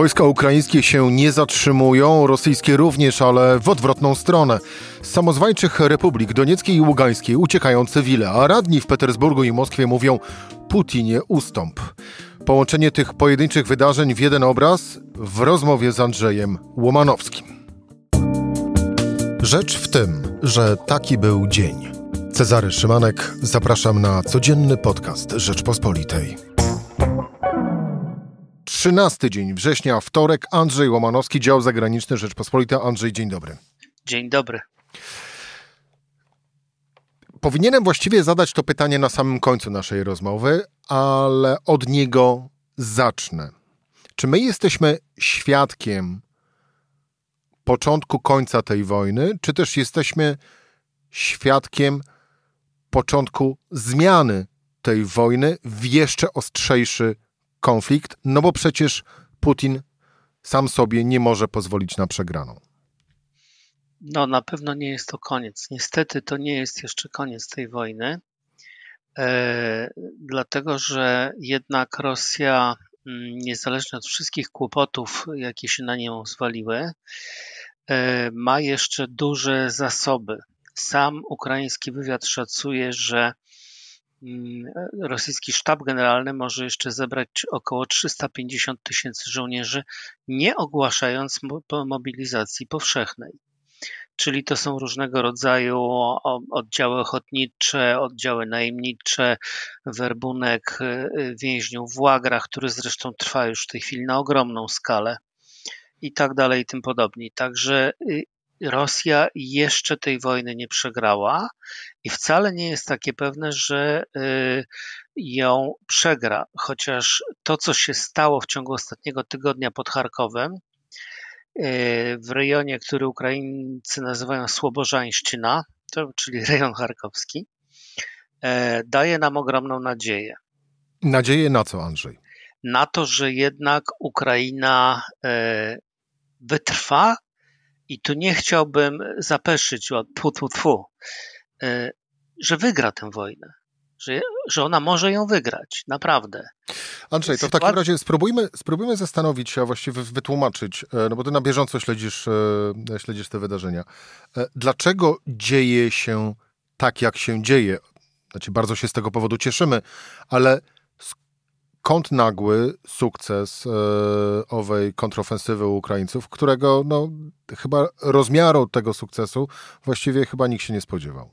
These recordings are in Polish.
Wojska ukraińskie się nie zatrzymują, rosyjskie również, ale w odwrotną stronę. Z samozwańczych republik Donieckiej i Ługańskiej uciekają cywile, a radni w Petersburgu i Moskwie mówią Putinie ustąp. Połączenie tych pojedynczych wydarzeń w jeden obraz w rozmowie z Andrzejem Łomanowskim. Rzecz w tym, że taki był dzień. Cezary Szymanek, zapraszam na codzienny podcast Rzeczpospolitej. 13 dzień września, wtorek. Andrzej Łomanowski, dział zagraniczny Rzeczpospolita. Andrzej, dzień dobry. Dzień dobry. Powinienem właściwie zadać to pytanie na samym końcu naszej rozmowy, ale od niego zacznę. Czy my jesteśmy świadkiem początku końca tej wojny, czy też jesteśmy świadkiem początku zmiany tej wojny w jeszcze ostrzejszy konflikt, no bo przecież Putin sam sobie nie może pozwolić na przegraną. No, na pewno nie jest to koniec. Niestety to nie jest jeszcze koniec tej wojny, e, dlatego że jednak Rosja, mm, niezależnie od wszystkich kłopotów, jakie się na nią zwaliły, e, ma jeszcze duże zasoby. Sam ukraiński wywiad szacuje, że rosyjski sztab generalny może jeszcze zebrać około 350 tysięcy żołnierzy, nie ogłaszając mobilizacji powszechnej. Czyli to są różnego rodzaju oddziały ochotnicze, oddziały najemnicze, werbunek y, więźniów w łagrach, który zresztą trwa już w tej chwili na ogromną skalę i tak dalej i tym podobnie. Także y, Rosja jeszcze tej wojny nie przegrała i wcale nie jest takie pewne, że y, ją przegra. Chociaż to, co się stało w ciągu ostatniego tygodnia pod Charkowem, y, w rejonie, który Ukraińcy nazywają Słobożańszczyna, czyli rejon charkowski, y, daje nam ogromną nadzieję. Nadzieję na co, Andrzej? Na to, że jednak Ukraina wytrwa i tu nie chciałbym zapeszyć od tfu, tfu, tfu, e, że wygra tę wojnę. Że, że ona może ją wygrać, naprawdę. Andrzej, to w takim razie spróbujmy, spróbujmy zastanowić się, a właściwie wytłumaczyć, e, no bo ty na bieżąco śledzisz, e, śledzisz te wydarzenia. Dlaczego dzieje się tak, jak się dzieje? Znaczy, bardzo się z tego powodu cieszymy, ale skąd nagły sukces e, owej kontrofensywy Ukraińców, którego no, chyba rozmiaru tego sukcesu właściwie chyba nikt się nie spodziewał.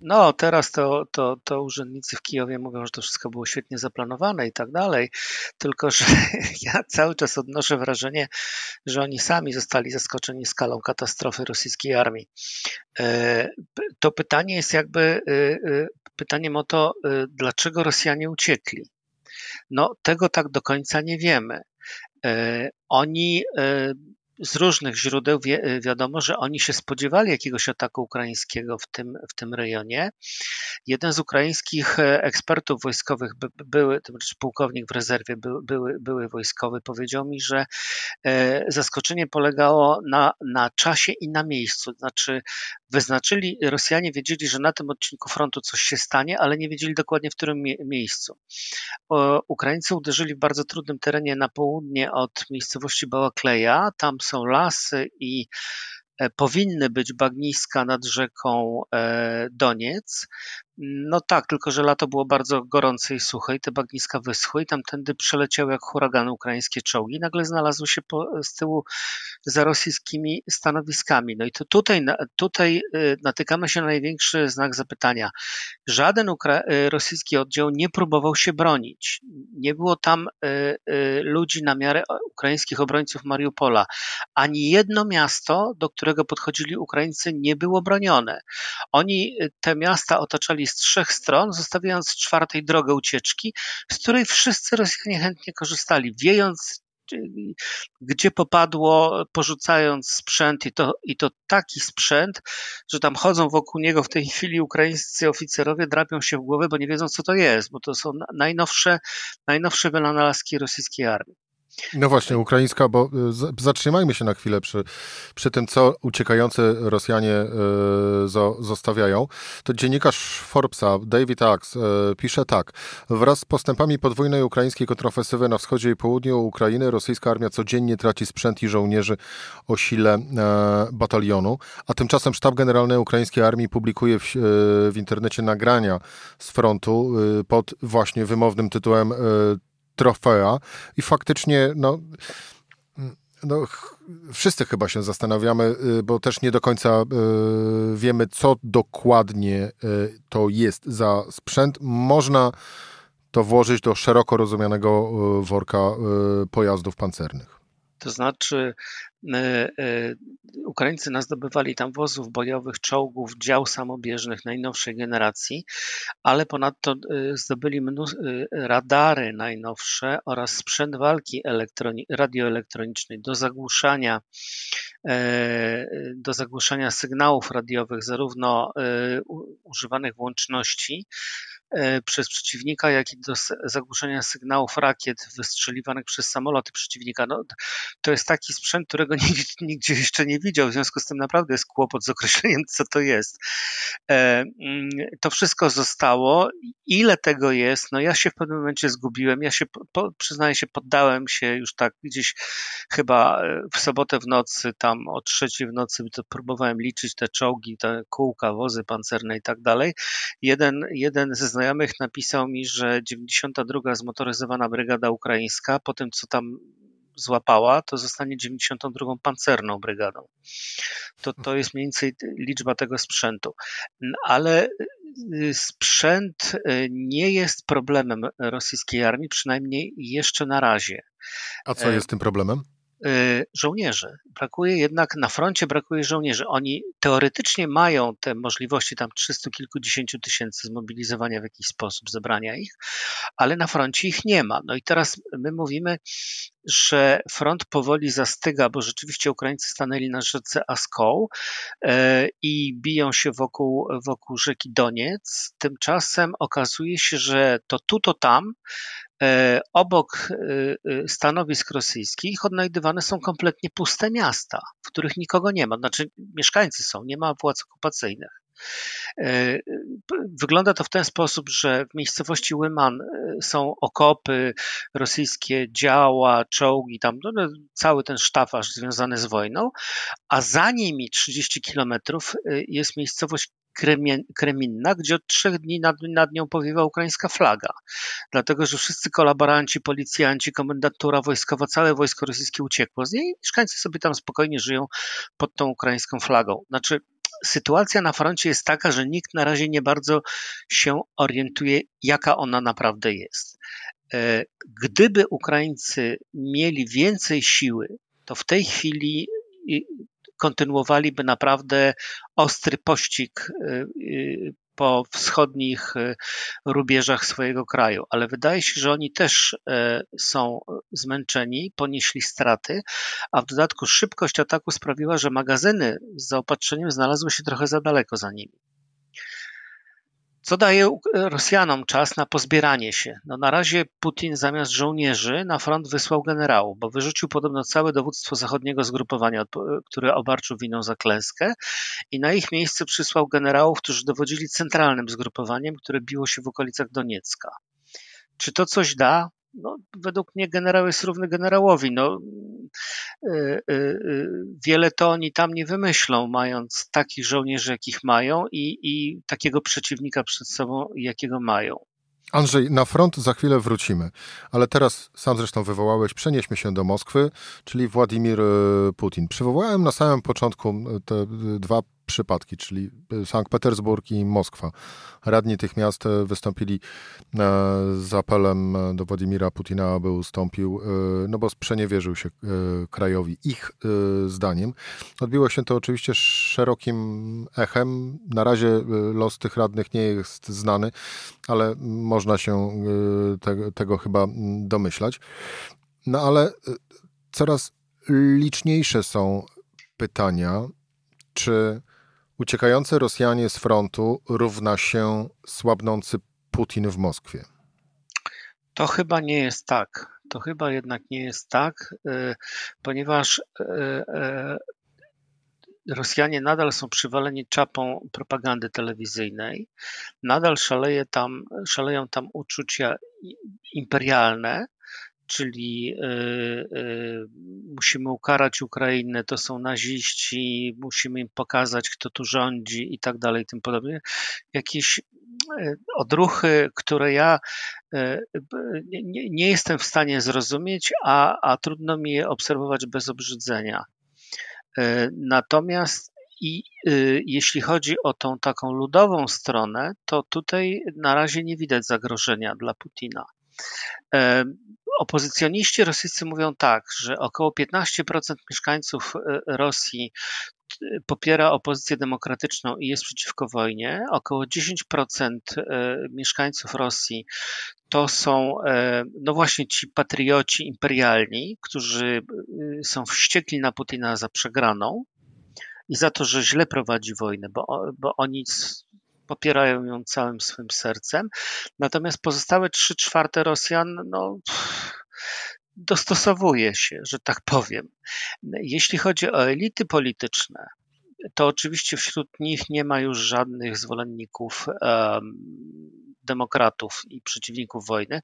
No, teraz to, to, to urzędnicy w Kijowie mówią, że to wszystko było świetnie zaplanowane i tak dalej, tylko że ja cały czas odnoszę wrażenie, że oni sami zostali zaskoczeni skalą katastrofy rosyjskiej armii. E, to pytanie jest jakby e, pytaniem o to, dlaczego Rosjanie uciekli. No, tego tak do końca nie wiemy. E, oni e, z różnych źródeł wi wiadomo, że oni się spodziewali jakiegoś ataku ukraińskiego w tym, w tym rejonie. Jeden z ukraińskich e, ekspertów wojskowych, by, były, to znaczy pułkownik w rezerwie, by, były, były wojskowy, powiedział mi, że e, zaskoczenie polegało na, na czasie i na miejscu. Znaczy, wyznaczyli, Rosjanie wiedzieli, że na tym odcinku frontu coś się stanie, ale nie wiedzieli dokładnie w którym mie miejscu. O, Ukraińcy uderzyli w bardzo trudnym terenie na południe od miejscowości Bałakleja. Tam są lasy i e, powinny być bagniska nad rzeką e, Doniec. No tak, tylko że lato było bardzo gorące i suche i te bagniska wyschły i tamtędy przeleciały jak huragany ukraińskie czołgi. Nagle znalazły się po, z tyłu za rosyjskimi stanowiskami. No i to tutaj, tutaj y, natykamy się na największy znak zapytania. Żaden ukra y, rosyjski oddział nie próbował się bronić. Nie było tam y, ludzi na miarę ukraińskich obrońców Mariupola. Ani jedno miasto, do którego podchodzili Ukraińcy, nie było bronione. Oni te miasta otaczali z trzech stron, zostawiając czwartej drogę ucieczki, z której wszyscy Rosjanie chętnie korzystali, wiejąc gdzie popadło, porzucając sprzęt i to, i to taki sprzęt, że tam chodzą wokół niego w tej chwili ukraińscy oficerowie, drapią się w głowę, bo nie wiedzą co to jest, bo to są najnowsze, najnowsze wynalazki rosyjskiej armii. No właśnie, ukraińska, bo y, zatrzymajmy się na chwilę przy, przy tym, co uciekający Rosjanie y, zostawiają. To dziennikarz Forbesa, David Axe, y, pisze tak. Wraz z postępami podwójnej ukraińskiej kontrofensywy na wschodzie i południu Ukrainy, rosyjska armia codziennie traci sprzęt i żołnierzy o sile e, batalionu, a tymczasem sztab generalny ukraińskiej armii publikuje w, w internecie nagrania z frontu pod właśnie wymownym tytułem trofea i faktycznie no, no, wszyscy chyba się zastanawiamy, y, bo też nie do końca y, wiemy, co dokładnie y, to jest za sprzęt. Można to włożyć do szeroko rozumianego worka pojazdów pancernych. To znaczy, Ukraińcy nazdobywali tam wozów bojowych, czołgów, dział samobieżnych najnowszej generacji, ale ponadto e, zdobyli e, radary najnowsze oraz sprzęt walki radioelektronicznej do zagłuszania, do zagłuszania sygnałów radiowych, zarówno używanych w łączności, E, przez przeciwnika, jak i do zagłuszenia sygnałów rakiet wystrzeliwanych przez samoloty przeciwnika. No, to jest taki sprzęt, którego nikt nigdzie jeszcze nie widział, w związku z tym naprawdę jest kłopot z określeniem, co to jest. E, mm, to wszystko zostało. Ile tego jest? No ja się w pewnym momencie zgubiłem. Ja się, po, przyznaję się, poddałem się już tak gdzieś chyba e, w sobotę w nocy, tam o trzeciej w nocy, to próbowałem liczyć te czołgi, te kółka, wozy pancerne i tak dalej. Jeden, jeden ze znajomych napisał mi, że 92. zmotoryzowana brygada ukraińska, po tym co tam złapała, to zostanie 92. pancerną brygadą. To, to jest mniej więcej liczba tego sprzętu. Ale y, sprzęt y, nie jest problemem rosyjskiej armii, przynajmniej jeszcze na razie. A co jest tym problemem? Y, żołnierzy. Brakuje jednak, na froncie brakuje żołnierzy. Oni teoretycznie mają te możliwości tam 300 kilkudziesięciu tysięcy zmobilizowania w jakiś sposób, zebrania ich, ale na froncie ich nie ma. No i teraz my mówimy, że front powoli zastyga, bo rzeczywiście Ukraińcy stanęli na rzece Askoł y, i biją się wokół, wokół rzeki Doniec. Tymczasem okazuje się, że to tu, to tam E, obok e, e, stanowisk rosyjskich odnajdywane są kompletnie puste miasta, w których nikogo nie ma. Znaczy, mieszkańcy są, nie ma władz okupacyjnych. Wygląda to w ten sposób, że w miejscowości Łyman są okopy, rosyjskie działa, czołgi, tam no, no cały ten sztafaż związany z wojną, a za nimi 30 kilometrów jest miejscowość Kreminna, gdzie od trzech dni nad, nad nią powiewa ukraińska flaga. Dlatego, że wszyscy kolaboranci, policjanci, komendantura wojskowa, całe wojsko rosyjskie uciekło z niej. Mieszkańcy sobie tam spokojnie żyją pod tą ukraińską flagą. Znaczy, sytuacja na froncie jest taka, że nikt na razie nie bardzo się orientuje, jaka ona naprawdę jest. E, gdyby Ukraińcy mieli więcej siły, to w tej chwili kontynuowaliby naprawdę ostry pościg y, y, po wschodnich y, rubieżach swojego kraju, ale wydaje się, że oni też są zmęczeni, ponieśli straty, a w dodatku szybkość ataku sprawiła, że magazyny z zaopatrzeniem znalazły się trochę za daleko za nimi co daje Rosjanom czas na pozbieranie się. No na razie Putin zamiast żołnierzy na front wysłał generałów, bo wyrzucił podobno całe dowództwo zachodniego zgrupowania, które obarczył winą za klęskę i na ich miejsce przysłał generałów, którzy dowodzili centralnym zgrupowaniem, które biło się w okolicach Doniecka. Czy to coś da? No, według mnie generał jest równy generałowi. No, y, y, y, wiele to oni tam nie wymyślą, mając takich żołnierzy, jakich mają i, i takiego przeciwnika przed sobą, jakiego mają. Andrzej, na front za chwilę wrócimy, ale teraz sam zresztą wywołałeś, przenieśmy się do Moskwy, czyli Władimir Putin. Przywołałem na samym początku te dwa przypadki, czyli e, Sankt Petersburg i Moskwa. Radni tych miast e, wystąpili e, z apelem do Władimira Putina, aby ustąpił, no bo sprzeniewierzył się krajowi ich zdaniem. Odbiło się to oczywiście szerokim echem. Na razie los tych radnych nie jest znany, ale można się te, tego chyba domyślać. No ale coraz liczniejsze są pytania, czy Uciekający Rosjanie z frontu równa się słabnący Putin w Moskwie. To chyba nie jest tak. To chyba jednak nie jest tak, ponieważ Rosjanie nadal są przywaleni czapą propagandy telewizyjnej, nadal szaleje tam, szaleją tam uczucia imperialne, czyli y, y, musimy ukarać Ukrainę, to są naziści, musimy im pokazać, kto tu rządzi i tak dalej, tym podobnie. Jakieś y, odruchy, które ja nie, nie jestem w stanie zrozumieć, a, a trudno mi je obserwować bez obrzydzenia. Natomiast i jeśli chodzi o tą taką ludową stronę, to tutaj na razie nie widać zagrożenia dla Putina. Opozycjoniści rosyjscy mówią tak, że około 15% mieszkańców e, Rosji popiera opozycję demokratyczną i jest przeciwko wojnie. Około 10% e, mieszkańców Rosji to są e, no właśnie ci patrioci imperialni, którzy są wściekli na Putina za przegraną i za to, że źle prowadzi wojnę, bo, bo oni popierają ją całym swym sercem. Natomiast pozostałe 3 czwarte Rosjan, no, dostosowuje się, że tak powiem. Jeśli chodzi o elity polityczne, to oczywiście wśród nich nie ma już żadnych zwolenników demokratów i przeciwników wojny,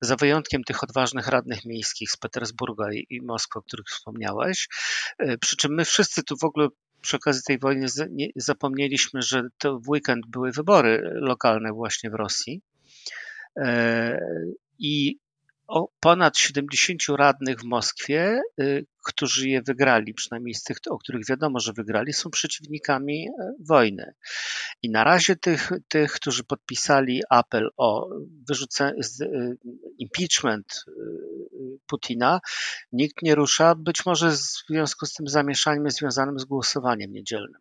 za wyjątkiem tych odważnych radnych miejskich z Petersburga i, i Moskwy, o których wspomniałeś. E, przy czym my wszyscy tu w ogóle przy okazji tej wojny zapomnieliśmy, że to w weekend były wybory lokalne właśnie w Rosji. E, I ponad 70 radnych w Moskwie, y, którzy je wygrali, przynajmniej z tych, o których wiadomo, że wygrali, są przeciwnikami e, wojny. I na razie tych, tych którzy podpisali apel o wyrzucenie, y, impeachment y, Putina, nikt nie rusza, być może w związku z tym zamieszaniem związanym z głosowaniem niedzielnym.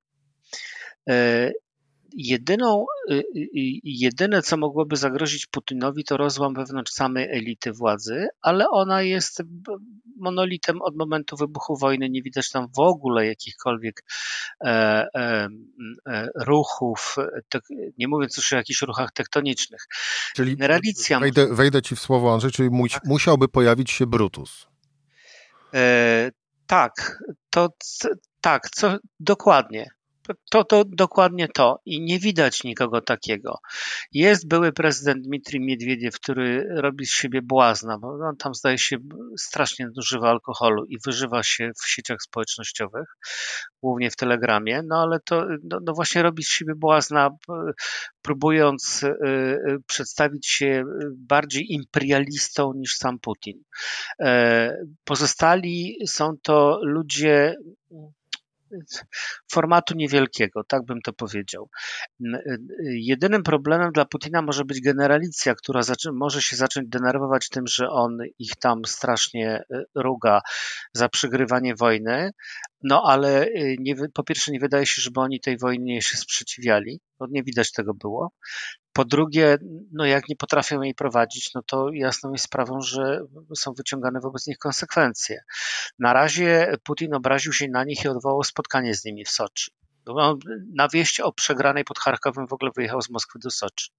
Jedyną, y, y, y, jedyne, co mogłoby zagrozić Putinowi, to rozłam wewnątrz samej elity władzy, ale ona jest monolitem od momentu wybuchu wojny. Nie widać tam w ogóle jakichkolwiek e, e, e, ruchów, nie mówiąc już o jakichś ruchach tektonicznych. Czyli wejdę, wejdę ci w słowo, Andrzej, czyli tak. musiałby pojawić się Brutus. E, tak, to tak, co dokładnie. To, to dokładnie to i nie widać nikogo takiego. Jest były prezydent Dmitrij Miedwiediew, który robi z siebie błazna, bo on tam zdaje się strasznie nadużywa alkoholu i wyżywa się w sieciach społecznościowych, głównie w Telegramie, no ale to no, no właśnie robi z siebie błazna, próbując y, y, przedstawić się bardziej imperialistą niż sam Putin. E, pozostali są to ludzie formatu niewielkiego, tak bym to powiedział. Y, jedynym problemem dla Putina może być generalicja, która może się zacząć denerwować tym, że on ich tam strasznie y, ruga za przegrywanie wojny, no ale y, nie, po pierwsze nie wydaje się, żeby oni tej wojnie się sprzeciwiali, bo nie widać tego było. Po drugie, no jak nie potrafią jej prowadzić, no to jasną jest sprawą, że są wyciągane wobec nich konsekwencje. Na razie Putin obraził się na nich i odwołał spotkanie z nimi w Soczi. No, na wieść o przegranej pod Charkowem w ogóle wyjechał z Moskwy do Soczi,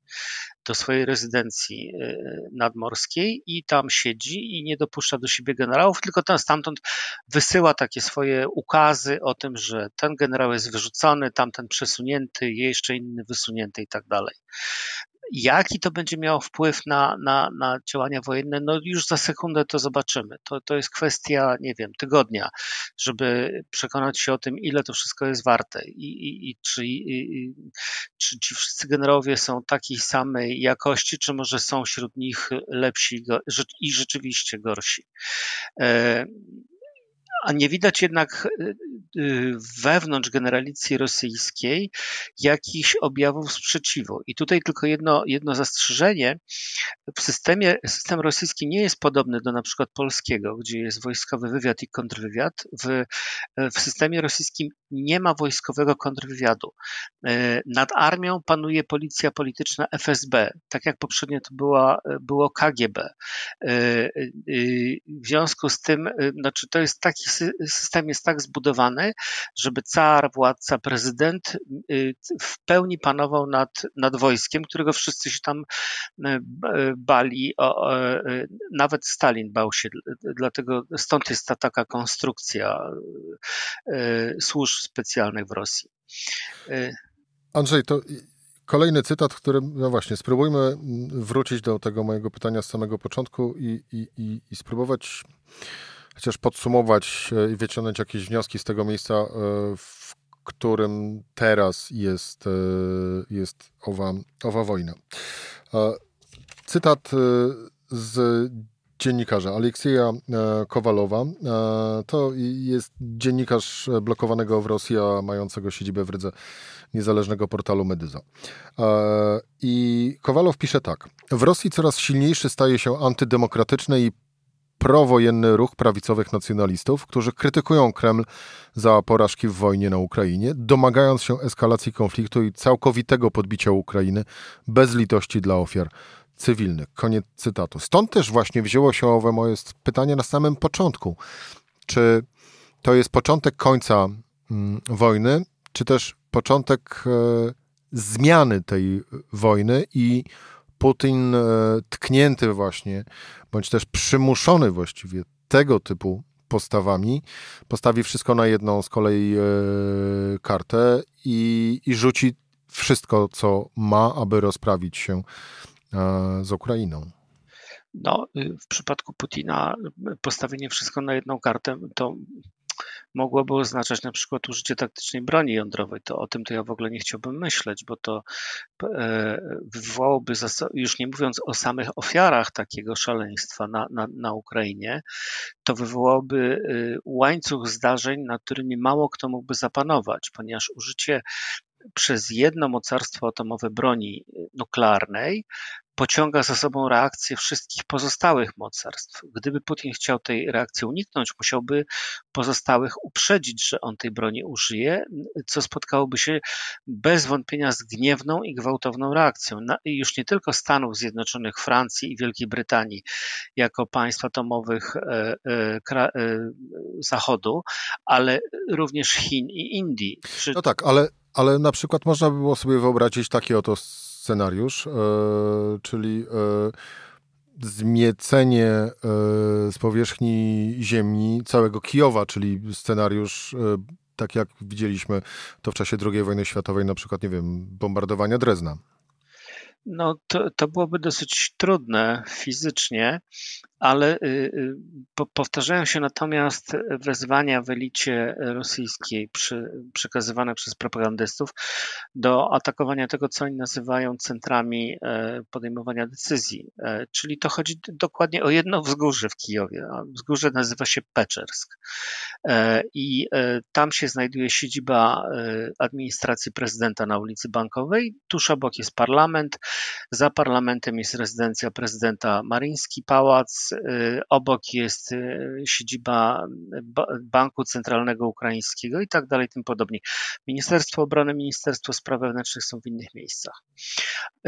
do swojej rezydencji y, nadmorskiej i tam siedzi i nie dopuszcza do siebie generałów, tylko tam stamtąd wysyła takie swoje ukazy o tym, że ten generał jest wyrzucony, tamten przesunięty, jeszcze inny wysunięty i tak dalej. Jaki to będzie miało wpływ na, na, na działania wojenne? No już za sekundę to zobaczymy. To, to jest kwestia, nie wiem, tygodnia, żeby przekonać się o tym, ile to wszystko jest warte i, i, i czy, i, czy ci wszyscy generałowie są takiej samej jakości, czy może są wśród nich lepsi i rzeczywiście gorsi. E, a nie widać jednak y, y, wewnątrz generalicji rosyjskiej jakichś objawów sprzeciwu. I tutaj tylko jedno, jedno zastrzeżenie. W systemie, system rosyjski nie jest podobny do na przykład polskiego, gdzie jest wojskowy wywiad i kontrwywiad. W, w systemie rosyjskim nie ma wojskowego kontrwywiadu. E, nad armią panuje policja polityczna FSB, tak jak poprzednio to była, było KGB. E, w związku z tym, znaczy to jest taki system jest tak zbudowany, żeby car, władca, prezydent y, w pełni panował nad, nad wojskiem, którego wszyscy się tam y, bali. O, nawet Stalin bał się, dlatego stąd jest ta taka konstrukcja służb specjalnych w Rosji. Andrzej, to Kolejny cytat, który, no właśnie, spróbujmy mm, wrócić do tego mojego pytania z samego początku i, i, i, i spróbować chociaż podsumować e, i wyciągnąć jakieś wnioski z tego miejsca, e, w którym teraz jest, e, jest owa, owa wojna. Cytat z dziennikarza Aleksieja Kowalowa. To jest dziennikarz blokowanego w Rosji, a mającego siedzibę w Rydze niezależnego portalu Medyza. I Kowalow pisze tak. W Rosji coraz silniejszy staje się antydemokratyczny i prowojenny ruch prawicowych nacjonalistów, którzy krytykują Kreml za porażki w wojnie na Ukrainie, domagając się eskalacji konfliktu i całkowitego podbicia Ukrainy bez litości dla ofiar cywilnych. Koniec cytatu. Stąd też właśnie wzięło się owe moje pytanie na samym początku. Czy to jest początek końca mm, wojny, czy też początek e, zmiany tej wojny i Putin e, tknięty właśnie, bądź też przymuszony właściwie tego typu postawami, postawi wszystko na jedną z kolei e, kartę i, i rzuci wszystko, co ma, aby rozprawić się z Ukrainą. No, w przypadku Putina postawienie wszystko na jedną kartę to mogłoby oznaczać na przykład użycie taktycznej broni jądrowej. To o tym to ja w ogóle nie chciałbym myśleć, bo to e, wywołałoby, już nie mówiąc o samych ofiarach takiego szaleństwa na, na, na Ukrainie, to wywołałoby e, łańcuch zdarzeń, nad którymi mało kto mógłby zapanować, ponieważ użycie przez jedno mocarstwo atomowe broni nuklearnej pociąga za sobą reakcję wszystkich pozostałych mocarstw. Gdyby Putin chciał tej reakcji uniknąć, musiałby pozostałych uprzedzić, że on tej broni użyje, co spotkałoby się bez wątpienia z gniewną i gwałtowną reakcją. już nie tylko Stanów Zjednoczonych, Francji i Wielkiej Brytanii jako państw atomowych e, e, e, Zachodu, ale również Chin i Indii. No tak, ale, ale na przykład można by było sobie wyobrazić takie oto scenariusz, e, czyli e, zmiecenie e, z powierzchni ziemi całego Kijowa, czyli scenariusz tak jak widzieliśmy to w czasie II wojny światowej, na przykład, nie wiem, bombardowania Drezna. No, to, to byłoby dosyć trudne fizycznie, ale y, y, powtarzają się natomiast wezwania w elicie rosyjskiej przy, przekazywane przez propagandystów do atakowania tego, co oni nazywają centrami e, podejmowania decyzji. E, czyli to chodzi dokładnie o jedno wzgórze w Kijowie. Wzgórze nazywa się Peczersk. E, I tam się znajduje siedziba administracji prezydenta na ulicy Bankowej. Tuż obok jest parlament. Za parlamentem jest rezydencja prezydenta Maryński Pałac obok jest y, siedziba Banku Centralnego Ukraińskiego i tak dalej, tym podobnie. Ministerstwo Obrony, Ministerstwo Spraw Wewnętrznych są w innych miejscach.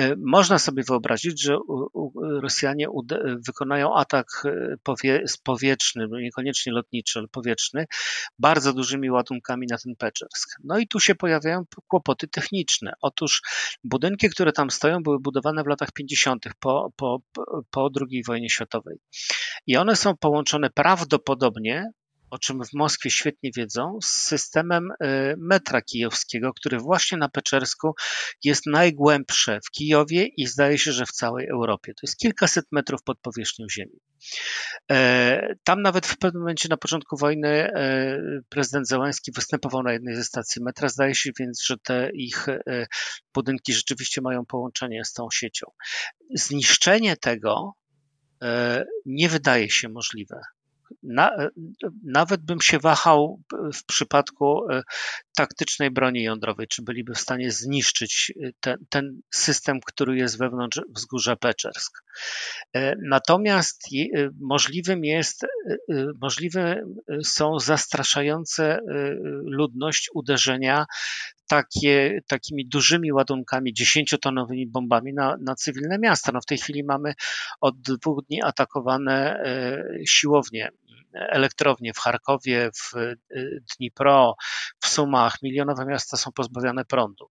Y, można sobie wyobrazić, że Rosjanie wykonają atak powietrzny, no niekoniecznie lotniczy, ale powietrzny, bardzo dużymi ładunkami na ten Peczersk. No i tu się pojawiają kłopoty techniczne. Otóż budynki, które tam stoją, były budowane w latach 50. po, po, po II wojnie światowej. I one są połączone prawdopodobnie, o czym w Moskwie świetnie wiedzą, z systemem y, metra kijowskiego, który właśnie na Peczersku jest najgłębsze w Kijowie i zdaje się, że w całej Europie. To jest kilkaset metrów pod powierzchnią ziemi. E, tam nawet w pewnym momencie na początku wojny e, prezydent Zełański występował na jednej ze stacji metra. Zdaje się więc, że te ich e, budynki rzeczywiście mają połączenie z tą siecią. Zniszczenie tego nie wydaje się możliwe. Na, e, nawet bym się wahał w przypadku e, taktycznej broni jądrowej, czy byliby w stanie zniszczyć ten, ten system, który jest wewnątrz wzgórza Peczersk. Natomiast możliwym jest, możliwe są zastraszające ludność uderzenia takie, takimi dużymi ładunkami, dziesięciotonowymi bombami na, na cywilne miasta. No w tej chwili mamy od dwóch dni atakowane e, siłownie elektrownie w Charkowie, w Dnipro, w Sumach, milionowe miasta są pozbawione prądu.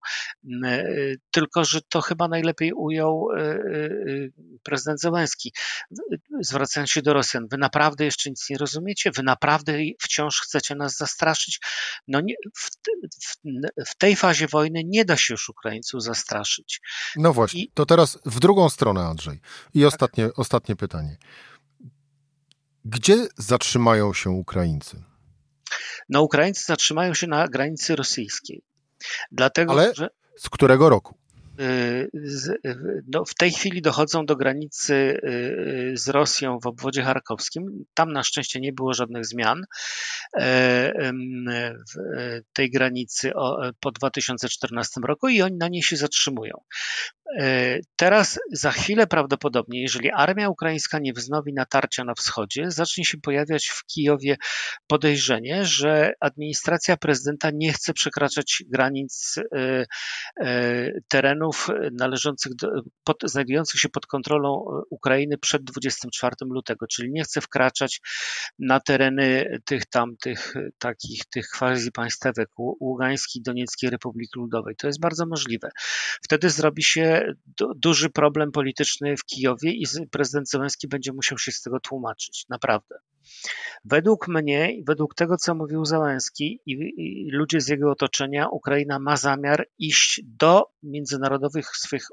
Tylko, że to chyba najlepiej ujął prezydent Zełenski, zwracając się do Rosjan. Wy naprawdę jeszcze nic nie rozumiecie? Wy naprawdę wciąż chcecie nas zastraszyć? No nie, w, w, w tej fazie wojny nie da się już Ukraińców zastraszyć. No właśnie, I... to teraz w drugą stronę, Andrzej. I tak. ostatnie, ostatnie pytanie. Gdzie zatrzymają się Ukraińcy? No, Ukraińcy zatrzymają się na granicy rosyjskiej. Dlatego, Ale że... z którego roku? Y, no, w tej chwili dochodzą do granicy y, z Rosją w obwodzie charkowskim. Tam na szczęście nie było żadnych zmian e, w tej granicy po 2014 roku i oni na niej się zatrzymują. E, teraz za chwilę prawdopodobnie, jeżeli armia ukraińska nie wznowi natarcia na wschodzie, zacznie się pojawiać w Kijowie podejrzenie, że administracja prezydenta nie chce przekraczać granic e, e, terenów należących do, pod, znajdujących się pod kontrolą Ukrainy przed 24 lutego, czyli nie chce wkraczać na tereny tych tamtych takich tych quasi państwek Ługańskiej, Donieckiej Republiki Ludowej. To jest bardzo możliwe. Wtedy zrobi się duży problem polityczny w Kijowie i prezydent Zelenski będzie musiał się z tego tłumaczyć, naprawdę. Według mnie według tego, co mówił Zelenski i, i ludzie z jego otoczenia, Ukraina ma zamiar iść do międzynarodowych swych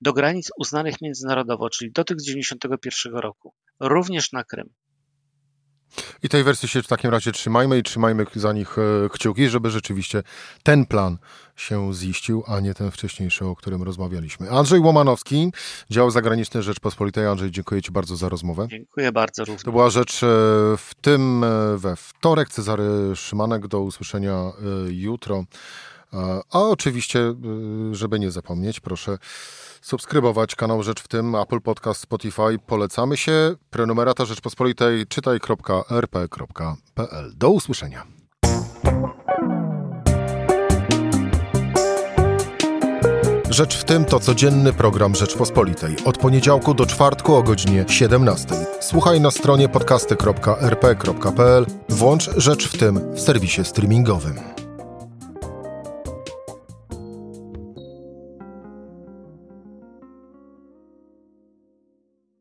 do granic uznanych międzynarodowo, czyli do tych z 1991 roku, również na Krym. I tej wersji się w takim razie trzymajmy i trzymajmy za nich e, kciuki, żeby rzeczywiście ten plan się ziścił, a nie ten wcześniejszy, o którym rozmawialiśmy. Andrzej Łomanowski, dział zagraniczny Rzeczpospolitej. Andrzej, dziękuję Ci bardzo za rozmowę. Dziękuję bardzo również. To była rzecz e, w tym e, we wtorek. Cezary Szymanek, do usłyszenia jutro. A oczywiście, żeby nie zapomnieć, proszę subskrybować kanał Rzecz w tym, Apple Podcast, Spotify. Polecamy się. Prenumerata Rzeczpospolitej czytaj.rp.pl. Do usłyszenia. Rzecz w tym to codzienny program Rzeczpospolitej. Od poniedziałku do czwartku o godzinie 17. Słuchaj na stronie podcasty.rp.pl. Włącz Rzecz w tym w serwisie streamingowym.